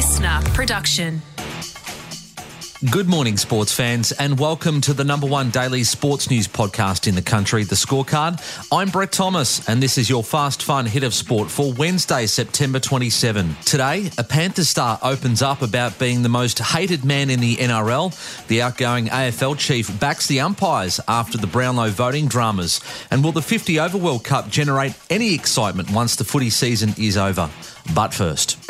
listener production. Good morning, sports fans, and welcome to the number one daily sports news podcast in the country, The Scorecard. I'm Brett Thomas, and this is your fast, fun hit of sport for Wednesday, September 27. Today, a Panthers star opens up about being the most hated man in the NRL. The outgoing AFL chief backs the umpires after the Brownlow voting dramas. And will the 50 over World Cup generate any excitement once the footy season is over? But first.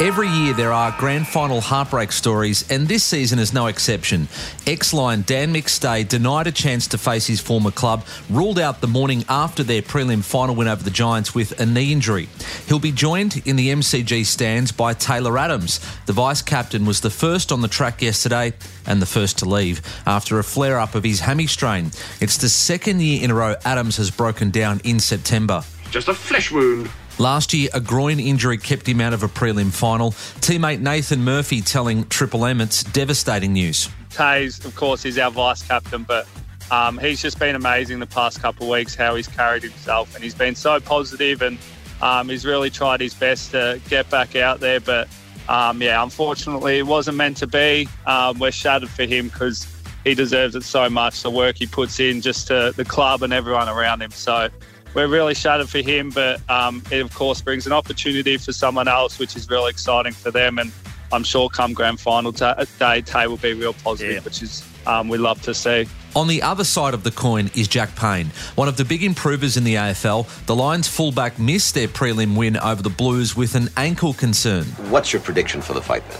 Every year there are grand final heartbreak stories, and this season is no exception. Ex Lion Dan McStay denied a chance to face his former club, ruled out the morning after their prelim final win over the Giants with a knee injury. He'll be joined in the MCG stands by Taylor Adams. The vice captain was the first on the track yesterday and the first to leave after a flare up of his hammy strain. It's the second year in a row Adams has broken down in September. Just a flesh wound. Last year, a groin injury kept him out of a prelim final. Teammate Nathan Murphy telling Triple M it's devastating news. Tays, of course, is our vice captain, but um, he's just been amazing the past couple of weeks how he's carried himself, and he's been so positive and um, he's really tried his best to get back out there. But um, yeah, unfortunately, it wasn't meant to be. Um, we're shattered for him because he deserves it so much. The work he puts in just to the club and everyone around him. So we're really shattered for him, but um, it of course brings an opportunity for someone else, which is really exciting for them. And I'm sure come grand final day, Tay will be real positive, yeah. which is um, we love to see. On the other side of the coin is Jack Payne, one of the big improvers in the AFL. The Lions fullback missed their prelim win over the Blues with an ankle concern. What's your prediction for the fight then?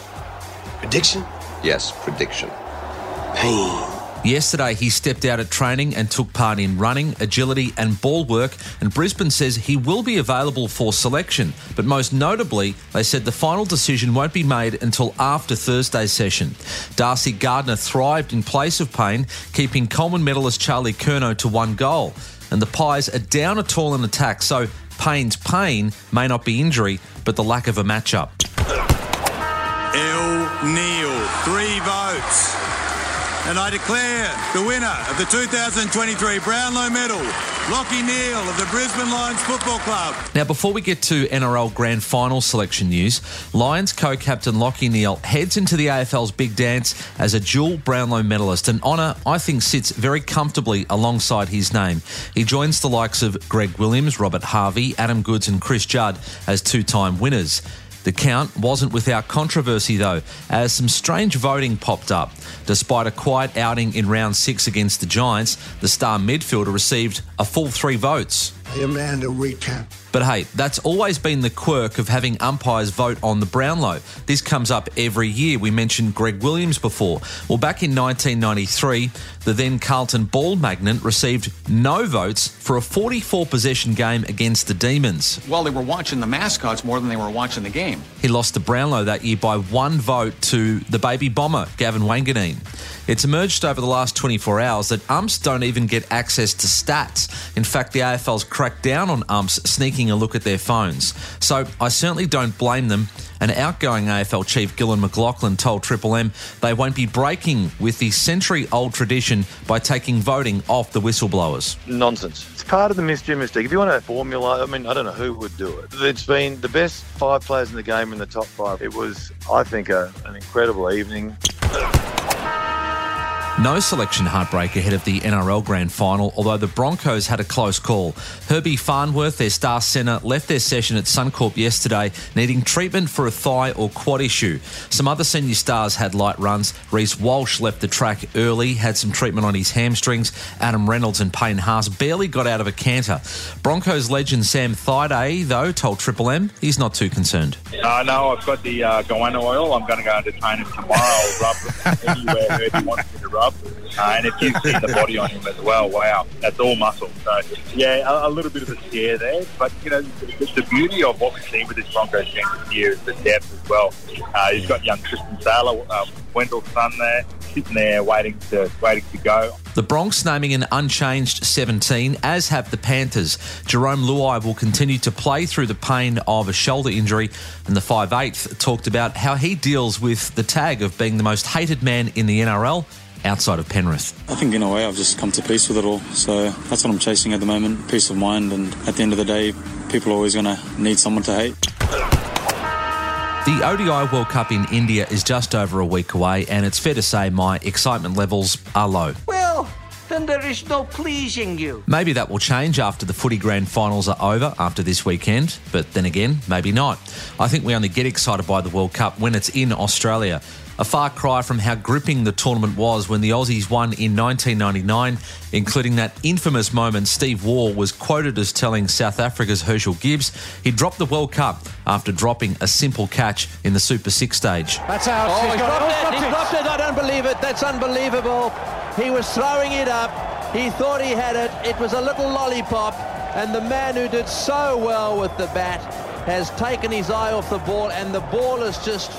Prediction? Yes, prediction. Payne. Yesterday, he stepped out at training and took part in running, agility, and ball work. And Brisbane says he will be available for selection. But most notably, they said the final decision won't be made until after Thursday's session. Darcy Gardiner thrived in place of Payne, keeping Coleman medalist Charlie Curnow to one goal. And the Pies are down a tall in attack, so Payne's pain may not be injury, but the lack of a matchup. L. Neale, three votes. And I declare the winner of the 2023 Brownlow Medal, Lockie Neale of the Brisbane Lions Football Club. Now, before we get to NRL Grand Final selection news, Lions co-captain Lockie Neale heads into the AFL's big dance as a dual Brownlow medalist, an honour I think sits very comfortably alongside his name. He joins the likes of Greg Williams, Robert Harvey, Adam Goodes and Chris Judd as two-time winners. The count wasn't without controversy, though, as some strange voting popped up. Despite a quiet outing in round six against the Giants, the star midfielder received a full three votes. Amanda recount. But hey, that's always been the quirk of having umpires vote on the Brownlow. This comes up every year. We mentioned Greg Williams before. Well, back in 1993, the then Carlton ball magnet received no votes for a 44 possession game against the Demons. Well, they were watching the mascots more than they were watching the game. He lost the Brownlow that year by one vote to the baby bomber, Gavin Wanganeen. It's emerged over the last 24 hours that umps don't even get access to stats. In fact, the AFL's cracked down on umps sneaking a look at their phones. So I certainly don't blame them. And outgoing AFL chief Gillon McLachlan told Triple M they won't be breaking with the century old tradition by taking voting off the whistleblowers. Nonsense. It's part of the Miss Mystic. If you want a formula, I mean, I don't know who would do it. It's been the best five players in the game in the top five. It was, I think, a, an incredible evening. No selection heartbreak ahead of the NRL Grand Final, although the Broncos had a close call. Herbie Farnworth, their star centre, left their session at Suncorp yesterday, needing treatment for a thigh or quad issue. Some other senior stars had light runs. Reece Walsh left the track early, had some treatment on his hamstrings. Adam Reynolds and Payne Haas barely got out of a canter. Broncos legend Sam Thaiday, though, told Triple M he's not too concerned. Uh, no, I've got the uh, goanna oil. I'm going to go into training tomorrow. Rub anywhere Herbie wants me to rub. Uh, and if you've seen the body on him as well, wow, that's all muscle. So, yeah, a, a little bit of a scare there. But, you know, the, the beauty of what we've seen with this Broncos team this year is the depth as well. Uh, he's got young Tristan Sailor, um, Wendell's son there, sitting there waiting to waiting to go. The Broncos naming an unchanged 17, as have the Panthers. Jarome Luai will continue to play through the pain of a shoulder injury, and the 5'8 talked about how he deals with the tag of being the most hated man in the NRL outside of Penrith? I think in a way I've just come to peace with it all. So that's what I'm chasing at the moment peace of mind. And at the end of the day, people are always going to need someone to hate. The ODI World Cup in India is just over a week away, and it's fair to say my excitement levels are low. Well, then there is no pleasing you. Maybe that will change after the footy grand finals are over after this weekend, but then again, maybe not. I think we only get excited by the World Cup when it's in Australia. A far cry from how gripping the tournament was when the Aussies won in 1999, including that infamous moment Steve Waugh was quoted as telling South Africa's Herschel Gibbs he dropped the World Cup after dropping a simple catch in the Super Six stage. That's out. Oh, he dropped, it. He dropped it. I don't believe it. That's unbelievable. He was throwing it up. He thought he had it. It was a little lollipop. And the man who did so well with the bat has taken his eye off the ball, and the ball is just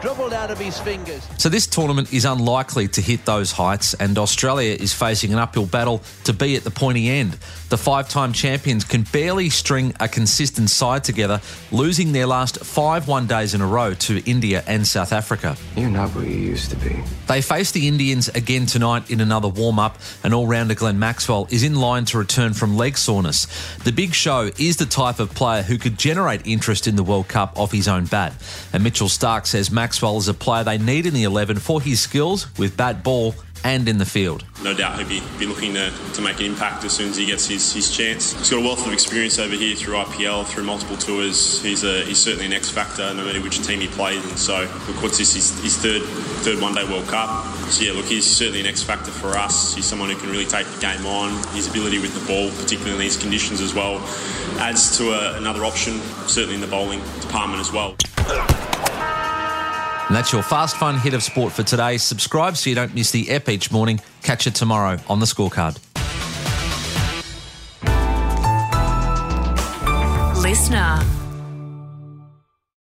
dribbled out of his fingers. So this tournament is unlikely to hit those heights, and Australia is facing an uphill battle to be at the pointy end. The five-time champions can barely string a consistent side together, losing their last five one-days in a row to India and South Africa. You're not where you used to be. They face the Indians again tonight in another warm-up, and all-rounder Glenn Maxwell is in line to return from leg soreness. The big show is the type of player who could generate interest in the World Cup off his own bat, and Mitchell Starc says Maxwell is a player they need in the 11 for his skills with bat, ball, and in the field. No doubt he'll be, be looking to, to make an impact as soon as he gets his, his chance. He's got a wealth of experience over here through IPL, through multiple tours. He's a, he's certainly an X factor no matter which team he plays. And so, look, what's this? His, his third third one day World Cup. So yeah, look, he's certainly an X factor for us. He's someone who can really take the game on. His ability with the ball, particularly in these conditions as well, adds to a, another option, certainly in the bowling department as well. And that's your fast, fun hit of sport for today. Subscribe so you don't miss the ep each morning. Catch it tomorrow on the scorecard. Listener.